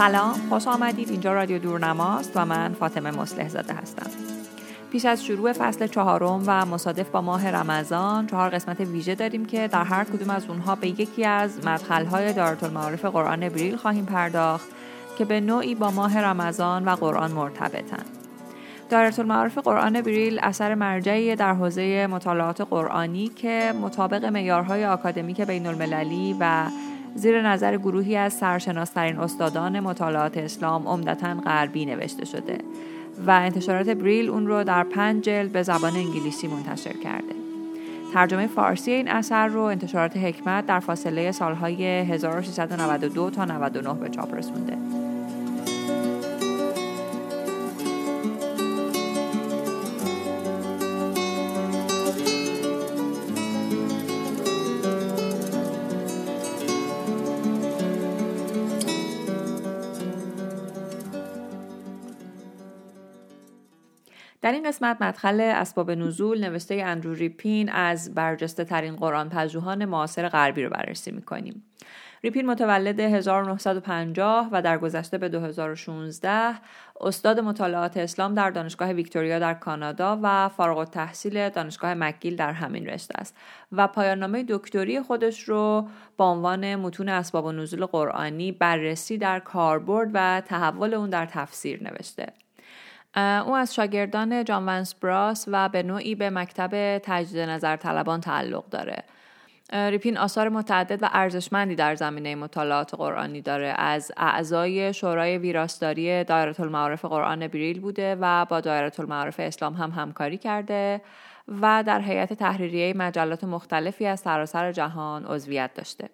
سلام خوش آمدید. اینجا رادیو دورنماست و من فاطمه مصلح زاده هستم. پیش از شروع فصل چهارم و مصادف با ماه رمضان چهار قسمت ویژه داریم که در هر کدوم از اونها به یکی از مدخلهای دارت المعارف قرآن بریل خواهیم پرداخت که به نوعی با ماه رمضان و قرآن مرتبطن. دارت المعارف قرآن بریل اثر مرجعی در حوزه مطالعات قرآنی که مطابق معیارهای آکادمیک بین المللی و زیر نظر گروهی از سرشناسترین استادان مطالعات اسلام عمدتا غربی نوشته شده و انتشارات بریل اون رو در پنج جلد به زبان انگلیسی منتشر کرده. ترجمه فارسی این اثر رو انتشارات حکمت در فاصله سالهای 1392 تا 99 به چاپ رسونده. در این قسمت مدخل اسباب نزول نوشته اندرو ریپین از برجسته ترین قرآن پژوهان معاصر غربی رو بررسی می‌کنیم. ریپین متولد 1950 و در گذشته به 2016 استاد مطالعات اسلام در دانشگاه ویکتوریا در کانادا و فارغ التحصیل دانشگاه مکگیل در همین رشته است و پایان دکتری خودش رو با عنوان متون اسباب و نزول قرآنی بررسی در کاربرد و تحول اون در تفسیر نوشته. او از شاگردان جان ونس براس و به نوعی به مکتب تجدید نظر طلبان تعلق داره. ریپین آثار متعدد و ارزشمندی در زمینه مطالعات قرآنی داره از اعضای شورای ویراستاری دایره المعارف قرآن بریل بوده و با دایره المعارف اسلام هم همکاری کرده و در هیئت تحریریه مجلات مختلفی از سراسر جهان عضویت داشته.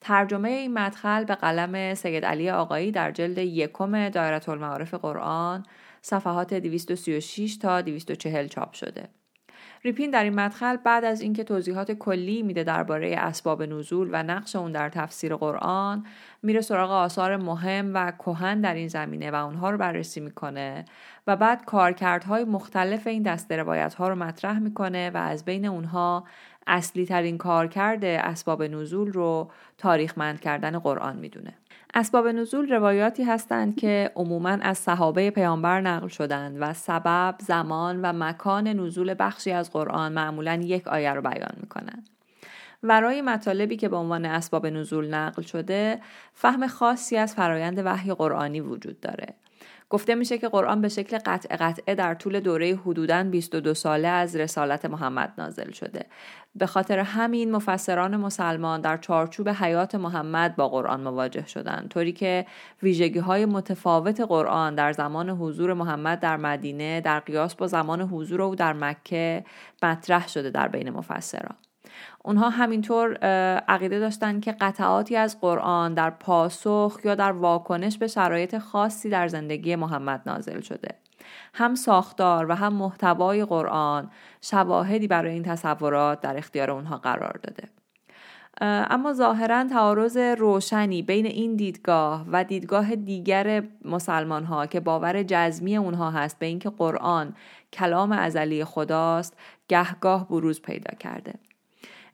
ترجمه این مدخل به قلم سید علی آقایی در جلد یکم دایره المعارف قرآن صفحات 236 تا 240 چاپ شده. ریپین در این مدخل بعد از اینکه توضیحات کلی میده درباره اسباب نزول و نقش اون در تفسیر قرآن میره سراغ آثار مهم و کهن در این زمینه و اونها رو بررسی می‌کنه و بعد کارکردهای مختلف این دسته روایت ها رو مطرح می‌کنه و از بین اونها اصلی ترین کارکرد اسباب نزول رو تاریخمند کردن قرآن می‌دونه. اسباب نزول روایاتی هستند که عموما از صحابه پیامبر نقل شدند و سبب، زمان و مکان نزول بخشی از قرآن معمولا یک آیه رو بیان می‌کنند. ورای مطالبی که به عنوان اسباب نزول نقل شده فهم خاصی از فرایند وحی قرآنی وجود داره گفته میشه که قرآن به شکل قطع قطعه در طول دوره حدوداً 22 ساله از رسالت محمد نازل شده. به خاطر همین مفسران مسلمان در چارچوب حیات محمد با قرآن مواجه شدند طوری که ویژگی های متفاوت قرآن در زمان حضور محمد در مدینه در قیاس با زمان حضور او در مکه مطرح شده در بین مفسران. اونها همینطور عقیده داشتند که قطعاتی از قرآن در پاسخ یا در واکنش به شرایط خاصی در زندگی محمد نازل شده. هم ساختار و هم محتوای قرآن شواهدی برای این تصورات در اختیار اونها قرار داده. اما ظاهرا تعارض روشنی بین این دیدگاه و دیدگاه دیگر مسلمان ها که باور جزمی اونها هست به اینکه قرآن کلام ازلی خداست گهگاه بروز پیدا کرده.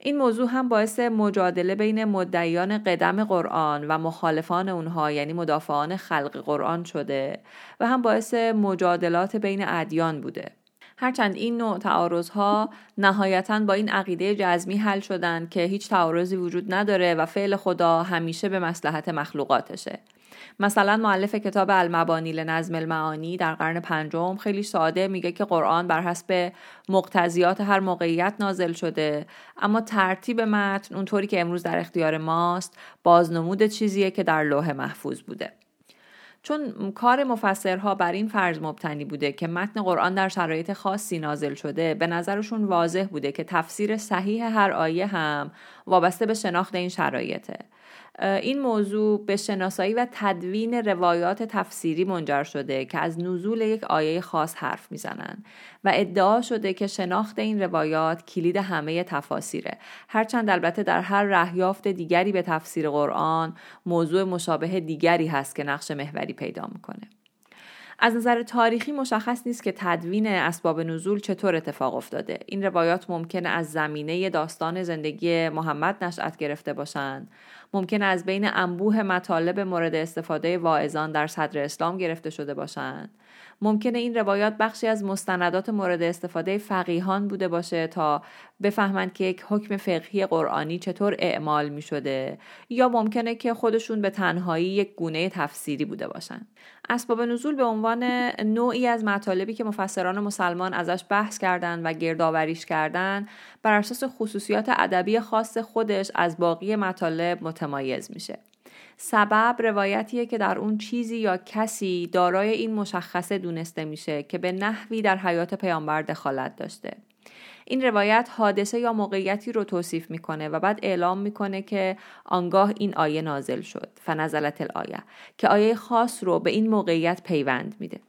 این موضوع هم باعث مجادله بین مدعیان قدم قرآن و مخالفان اونها یعنی مدافعان خلق قرآن شده و هم باعث مجادلات بین ادیان بوده. هرچند این نوع تعارضها نهایتا با این عقیده جزمی حل شدند که هیچ تعارضی وجود نداره و فعل خدا همیشه به مسلحت مخلوقاتشه. مثلا معلف کتاب المبانی لنظم المعانی در قرن پنجم خیلی ساده میگه که قرآن بر حسب مقتضیات هر موقعیت نازل شده. اما ترتیب متن اونطوری که امروز در اختیار ماست بازنمود چیزیه که در لوح محفوظ بوده. چون کار مفسرها بر این فرض مبتنی بوده که متن قرآن در شرایط خاصی نازل شده به نظرشون واضح بوده که تفسیر صحیح هر آیه هم وابسته به شناخت این شرایطه. این موضوع به شناسایی و تدوین روایات تفسیری منجر شده که از نزول یک آیه خاص حرف می‌زنند و ادعا شده که شناخت این روایات کلید همه تفاسیره. هرچند البته در هر رهیافت دیگری به تفسیر قرآن موضوع مشابه دیگری هست که نقش محوری پیدا می‌کنه. از نظر تاریخی مشخص نیست که تدوین اسباب نزول چطور اتفاق افتاده. این روایات ممکنه از زمینه داستان زندگی محمد نشأت گرفته باشند. ممکن از بین انبوه مطالب مورد استفاده واعظان در صدر اسلام گرفته شده باشند. ممکنه این روایات بخشی از مستندات مورد استفاده فقیهان بوده باشه تا بفهمند که یک حکم فقهی قرآنی چطور اعمال می شده یا ممکنه که خودشون به تنهایی یک گونه تفسیری بوده باشن اسباب نزول به عنوان نوعی از مطالبی که مفسران مسلمان ازش بحث کردند و گردآوریش کردند بر اساس خصوصیات ادبی خاص خودش از باقی مطالب متمایز میشه. سبب روایتیه که در اون چیزی یا کسی دارای این مشخصه دونسته میشه که به نحوی در حیات پیامبر دخالت داشته. این روایت حادثه یا موقعیتی رو توصیف می‌کنه و بعد اعلام می‌کنه که آنگاه این آیه نازل شد. فنزلت الآیه که آیه خاص رو به این موقعیت پیوند میده.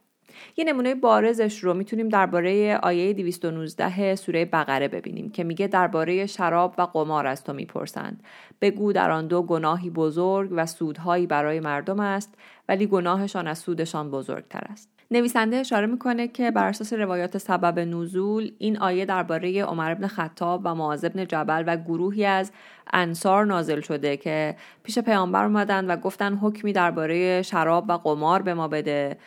یه نمونه بارزش رو می‌تونیم درباره آیه 219 سوره بقره ببینیم که میگه درباره شراب و قمار از تو می‌پرسند. بگو در آن دو گناهی بزرگ و سودهایی برای مردم است ولی گناهشان از سودشان بزرگتر است. نویسنده اشاره می‌کنه که بر اساس روایات سبب نزول این آیه درباره عمر ابن خطاب و معاذ ابن جبل و گروهی از انصار نازل شده که پیش پیامبر اومدن و گفتن حکمی درباره شراب و قمار به ما بده.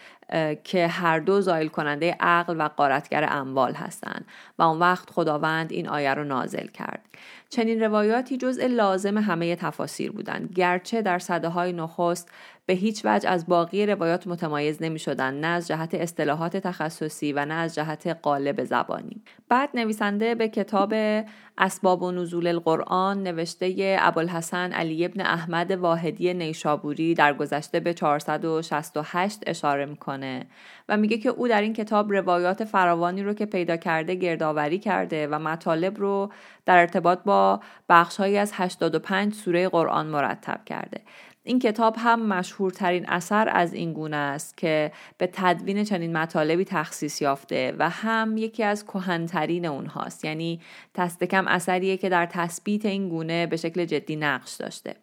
که هر دو زایل کننده عقل و قارتگر اموال هستند و اون وقت خداوند این آیه رو نازل کرد. چنین روایاتی جزء لازم همه تفاسیر بودند گرچه در صده های نخست به هیچ وجه از باقی روایات متمایز نمی شدن نه از جهت اصطلاحات تخصصی و نه از جهت قالب زبانی. بعد نویسنده به کتاب اسباب و نزول القرآن نوشته ابوالحسن علی ابن احمد واحدی نیشابوری در گذشته به 468 اشاره می‌کنه و میگه که او در این کتاب روایات فراوانی رو که پیدا کرده گردآوری کرده و مطالب رو در ارتباط با بخشهایی از 85 سوره قرآن مرتب کرده. این کتاب هم مشهورترین اثر از این گونه است که به تدوین چنین مطالبی تخصیص یافته و هم یکی از کهنترین اونهاست. یعنی تستکم اثریه که در تثبیت این گونه به شکل جدی نقش داشته.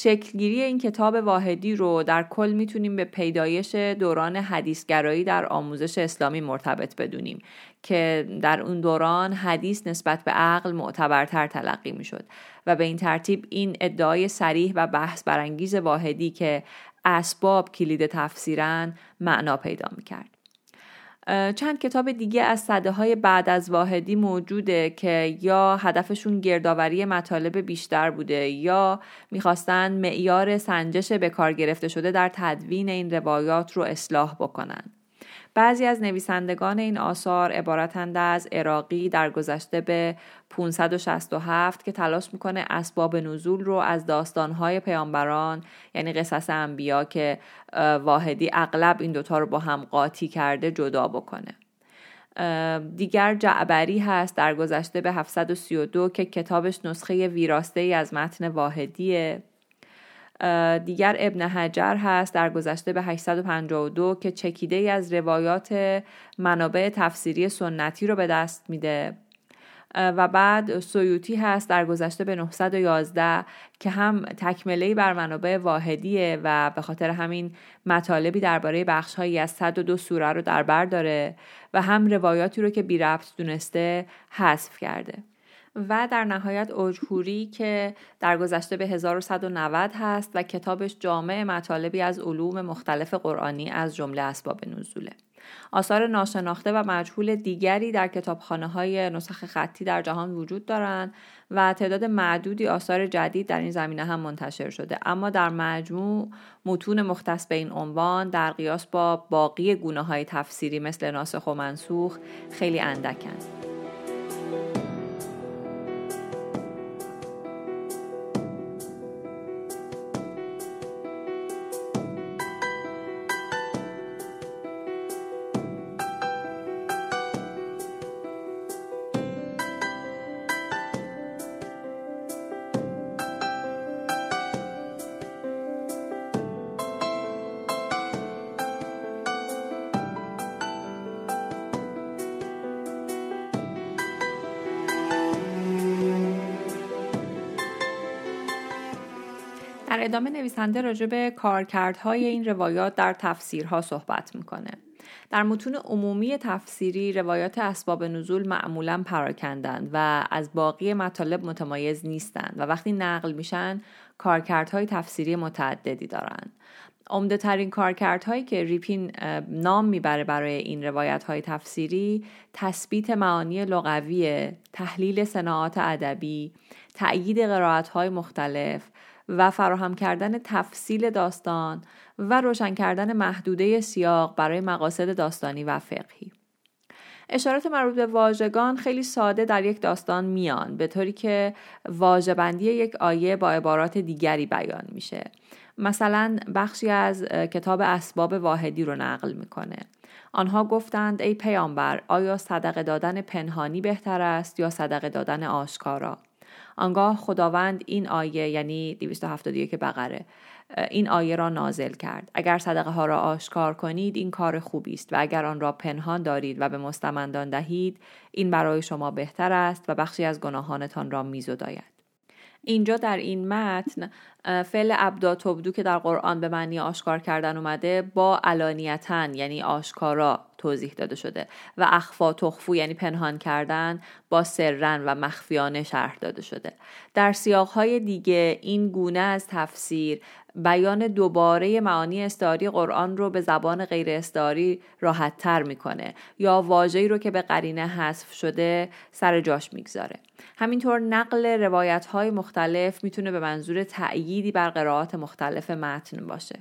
شکلگیری این کتاب واحدی رو در کل می‌تونیم به پیدایش دوران حدیثگرایی در آموزش اسلامی مرتبط بدونیم که در اون دوران حدیث نسبت به عقل معتبرتر تلقی می‌شد و به این ترتیب این ادعای سریح و بحث برانگیز واحدی که اسباب کلید تفسیرن معنا پیدا می‌کرد. چند کتاب دیگه از صده های بعد از واحدی موجوده که یا هدفشون گردآوری مطالب بیشتر بوده یا می‌خواستن معیار سنجش به کار گرفته شده در تدوین این روایات رو اصلاح بکنن. بعضی از نویسندگان این آثار عبارتند از عراقی در گذشته به 567 که تلاش می‌کنه اسباب نزول رو از داستانهای پیامبران یعنی قصص انبیا که واحدی اغلب این دوتا رو با هم قاطی کرده جدا بکنه. دیگر جعبری هست در گذشته به 732 که کتابش نسخه ویراسته ای از متن واحدیه. دیگر ابن حجر هست در گذشته به 852 که چکیده از روایات منابع تفسیری سنتی رو به دست میده. و بعد سیوتی هست در گذشته به 911 که هم تکمله بر منابع واحدیه و به خاطر همین مطالبی درباره بخشهایی از 102 سوره رو در بر داره و هم روایاتی رو که بی ربط دونسته حذف کرده. و در نهایت اوجهوری که در گذشته به 1190 هست و کتابش جامع مطالبی از علوم مختلف قرآنی از جمله اسباب نزوله. آثار ناشناخته و مجهول دیگری در کتابخانه های نسخ خطی در جهان وجود دارند و تعداد معدودی آثار جدید در این زمینه هم منتشر شده اما در مجموع متون مختص به این عنوان در قیاس با باقی گونه های تفسیری مثل ناسخ و منسوخ خیلی اندکند. در ادامه نویسنده راجع به کارکردهای این روایات در تفسیرها صحبت می‌کنه در متون عمومی تفسیری روایات اسباب نزول معمولا پراکندند و از باقی مطالب متمایز نیستند و وقتی نقل میشن کارکردهای تفسیری متعددی دارند. عمده ترین کارکردهایی که ریپین نام می‌بره برای این روایت های تفسیری تثبیت معانی لغوی تحلیل صناعات ادبی تأیید قرائت های مختلف و فراهم کردن تفصیل داستان و روشن کردن محدوده سیاق برای مقاصد داستانی و فقهی. اشارات مربوط به واژگان خیلی ساده در یک داستان میان به طوری که واژه‌بندی یک آیه با عبارات دیگری بیان میشه. مثلا بخشی از کتاب اسباب واحدی رو نقل می‌کنه. آنها گفتند ای پیامبر آیا صدقه دادن پنهانی بهتر است یا صدقه دادن آشکارا؟ آنگاه خداوند این آیه یعنی 271 بقره این آیه را نازل کرد. اگر صدقه ها را آشکار کنید این کار خوبی است و اگر آن را پنهان دارید و به مستمندان دهید این برای شما بهتر است و بخشی از گناهانتان را میزداید. اینجا در این متن فعل ابدا تبدو که در قرآن به معنی آشکار کردن اومده با علانیتن یعنی آشکارا توضیح داده شده و اخفا تخفو یعنی پنهان کردن با سرن و مخفیانه شرح داده شده. در سیاقهای دیگه این گونه از تفسیر بیان دوباره معانی استعاری قرآن رو به زبان غیر استعاری راحت تر می‌کنه یا واژه‌ای رو که به قرینه حذف شده سر جاش می‌گذاره. همینطور نقل روایت های مختلف می‌تونه به منظور تأییدی بر قرائات مختلف متن باشه.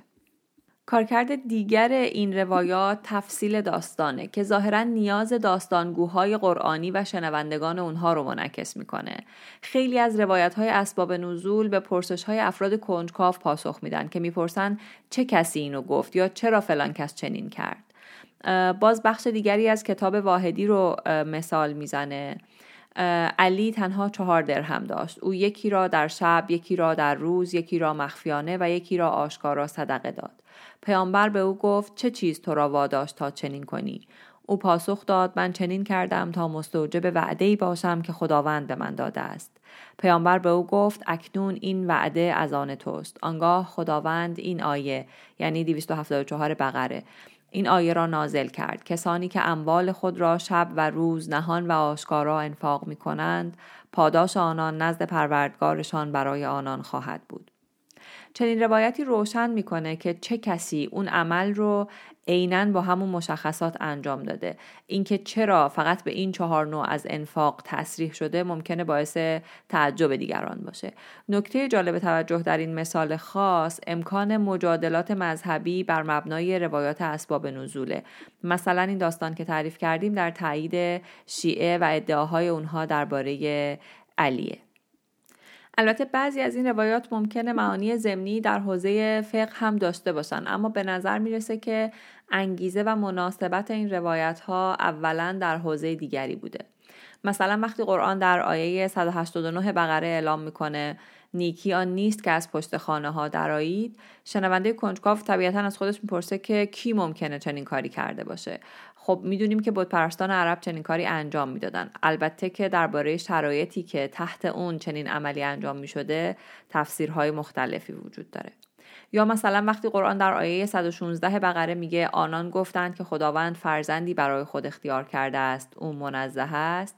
کارکرد دیگر این روایات تفصیل داستانه که ظاهرا نیاز داستانگوهای قرآنی و شنوندگان اونها رو منعکس می‌کنه. خیلی از روایت های اسباب نزول به پرسش های افراد کنجکاو پاسخ میدن که می‌پرسن چه کسی اینو گفت یا چرا فلان کس چنین کرد. باز بخش دیگری از کتاب واحدی رو مثال می‌زنه. علی تنها چهار درهم داشت. او یکی را در شب یکی را در روز یکی را مخفیانه و یکی را آشکارا صدقه داد. پیامبر به او گفت چه چیز تو را واداشت تا چنین کنی؟ او پاسخ داد من چنین کردم تا مستوجب وعده ای باشم که خداوند به من داده است. پیامبر به او گفت اکنون این وعده از آن توست. آنگاه خداوند این آیه یعنی 274 بقره این آیه را نازل کرد. کسانی که اموال خود را شب و روز نهان و آشکارا انفاق می کنند پاداش آنان نزد پروردگارشان برای آنان خواهد بود. چنین روایتی روشن می‌کنه که چه کسی اون عمل رو عینا با همون مشخصات انجام داده. اینکه چرا فقط به این چهار نوع از انفاق تصریح شده ممکنه باعث تعجب دیگران باشه. نکته جالب توجه در این مثال خاص امکان مجادلات مذهبی بر مبنای روایات اسباب نزوله. مثلا این داستان که تعریف کردیم در تایید شیعه و ادعاهای اونها درباره علیه. البته بعضی از این روایات ممکنه معانی زمینی در حوزه فقه هم داشته باشن. اما به نظر می‌رسه که انگیزه و مناسبت این روایت ها اولا در حوزه دیگری بوده. مثلا وقتی قرآن در آیه 189 بقره اعلام می‌کنه نیکی آن نیست که از پشت خانه ها درایید شنونده کنجکاو طبیعتا از خودش می‌پرسه که کی ممکنه چنین کاری کرده باشه. خب می‌دونیم که پرستان عرب چنین کاری انجام می‌دادن. البته که درباره شرایطی که تحت اون چنین عملی انجام می‌شده تفسیرهای مختلفی وجود داره. یا مثلا وقتی قرآن در آیه 116 بقره میگه آنان گفتند که خداوند فرزندی برای خود اختیار کرده است اون منزه است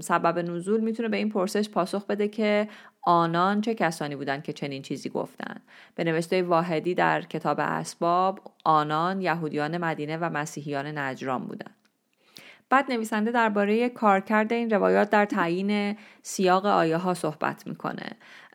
سبب نزول می‌تونه به این پرسش پاسخ بده که آنان چه کسانی بودند که چنین چیزی گفتند؟ به نوشته واحدی در کتاب اسباب آنان یهودیان مدینه و مسیحیان نجران بودند. بعد نویسنده درباره کارکرد این روایات در تعیین سیاق آیه ها صحبت می‌کنه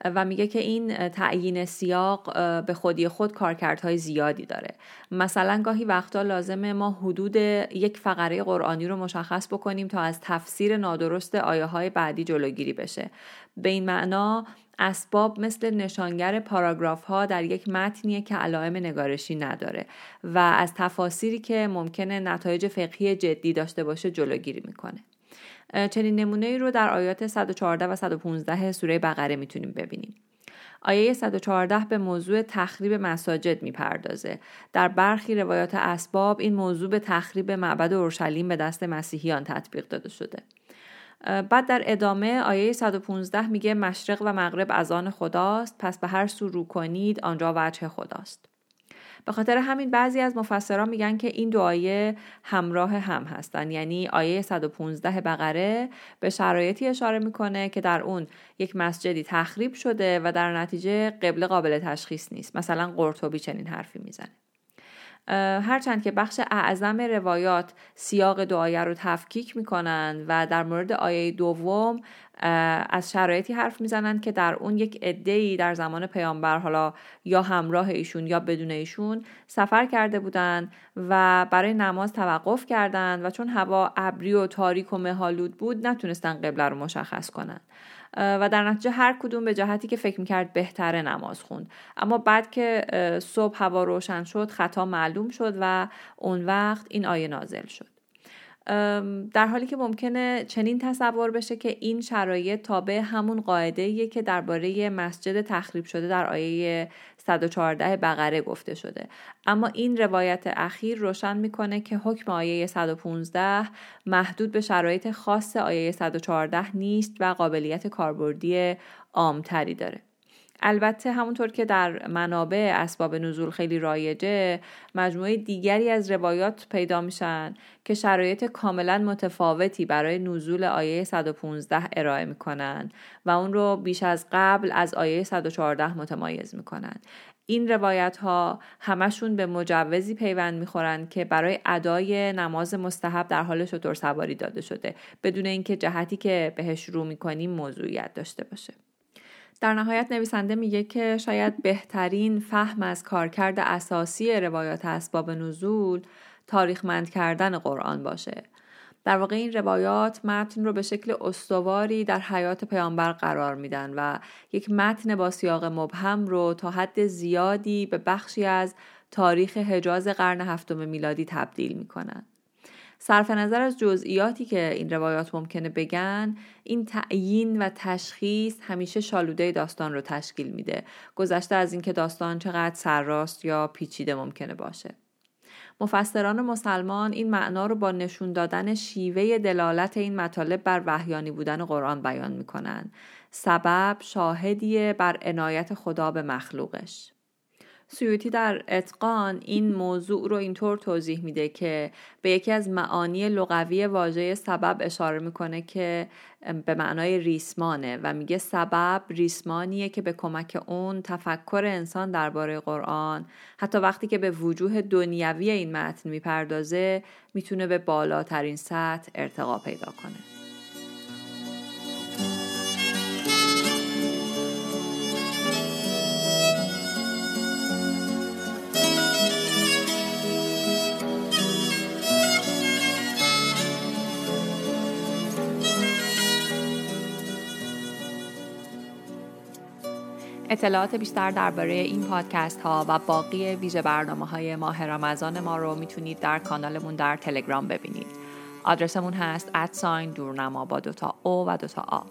و میگه که این تعیین سیاق به خودی خود کارکردهای زیادی داره. مثلا گاهی وقتا لازمه ما حدود یک فقره قرآنی رو مشخص بکنیم تا از تفسیر نادرست آیه های بعدی جلوگیری بشه. به این معنا اسباب مثل نشانگر پاراگراف ها در یک متنیه که علائم نگارشی نداره و از تفاسیری که ممکنه نتایج فقهی جدی داشته باشه جلوگیری می‌کنه. چنین نمونه ای رو در آیات 114 و 115 سوره بقره می‌تونیم ببینیم آیه 114 به موضوع تخریب مساجد می‌پردازه. در برخی روایات اسباب این موضوع به تخریب معبد اورشلیم به دست مسیحیان تطبیق داده شده. بعد در ادامه آیه 115 میگه مشرق و مغرب از آن خداست پس به هر سو رو کنید آنجا وجه خداست به خاطر همین بعضی از مفسران میگن که این دو آیه همراه هم هستن. یعنی آیه 115 بقره به شرایطی اشاره می‌کنه که در اون یک مسجدی تخریب شده و در نتیجه قبله قابل تشخیص نیست. مثلا قرطبی چنین حرفی می‌زنه. هرچند که بخش اعظم روایات سیاق دعایه رو تفکیک می‌کنن و در مورد آیه دوم از شرایطی حرف می‌زنن که در اون یک عده‌ای در زمان پیامبر حالا یا همراه ایشون یا بدون ایشون سفر کرده بودند و برای نماز توقف کردند و چون هوا ابری و تاریک و مهالود بود نتونستن قبله رو مشخص کنن. و در نتیجه هر کدوم به جهتی که فکر می‌کرد بهتره نماز خوند. اما بعد که صبح هوا روشن شد خطا معلوم شد و اون وقت این آیه نازل شد. در حالی که ممکنه چنین تصور بشه که این شرایط تابع همون قاعده که درباره مسجد تخریب شده در آیه 114 بقره گفته شده. اما این روایت اخیر روشن می‌کنه که حکم آیه 115 محدود به شرایط خاص آیه 114 نیست و قابلیت کاربردی عامتری داره. البته همونطور که در منابع اسباب نزول خیلی رایجه مجموعه دیگری از روایات پیدا میشن که شرایط کاملا متفاوتی برای نزول آیه 115 ارائه می‌کنن و اون رو بیش از قبل از آیه 114 متمایز می‌کنن. این روایت ها همشون به مجوزی پیوند می‌خورند که برای ادای نماز مستحب در حال شطور سواری داده شده بدون اینکه جهتی که بهش رو می‌کنیم موضوعیت داشته باشه. در نهایت نویسنده میگه که شاید بهترین فهم از کارکرد اساسی روایات اسباب نزول تاریخمند کردن قرآن باشه. در واقع این روایات متن رو به شکل استواری در حیات پیامبر قرار میدن و یک متن با سیاق مبهم رو تا حد زیادی به بخشی از تاریخ حجاز قرن هفتم میلادی تبدیل می‌کنن. صرف نظر از جزئیاتی که این روایات ممکنه بگن این تعیین و تشخیص همیشه شالوده داستان رو تشکیل میده. گذشته از اینکه داستان چقدر سرراست یا پیچیده ممکنه باشه. مفسران مسلمان این معنا رو با نشون دادن شیوه دلالت این مطالب بر وحیانی بودن قرآن بیان می‌کنن. سبب شاهدیه بر عنایت خدا به مخلوقش. سیوتی در اتقان این موضوع رو اینطور توضیح میده که به یکی از معانی لغوی واژه سبب اشاره می‌کنه که به معنای ریسمانه و میگه سبب ریسمانیه که به کمک اون تفکر انسان درباره قرآن حتی وقتی که به وجوه دنیوی این متن می‌پردازه می‌تونه به بالاترین سطح ارتقا پیدا کنه. اطلاعات بیشتر درباره این پادکست ها و باقی ویژه برنامه های ماه رمضان ما رو می‌تونید در کانالمون در تلگرام ببینید. آدرسمون هست ادساین دورنما با دوتا او و دوتا آ.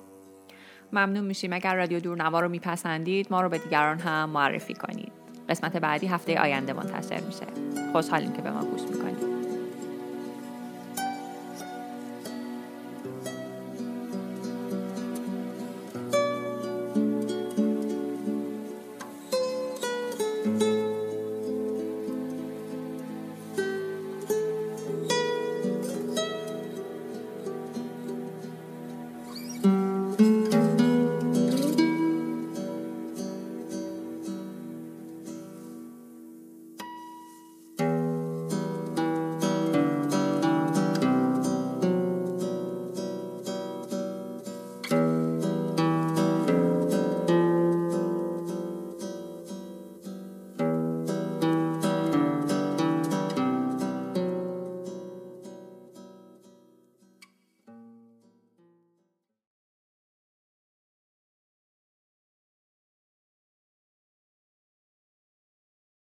ممنون میشیم اگر رادیو دورنما رو میپسندید ما رو به دیگران هم معرفی کنید. قسمت بعدی هفته آینده منتشر میشه. خوشحالیم که به ما گوش می‌کنید.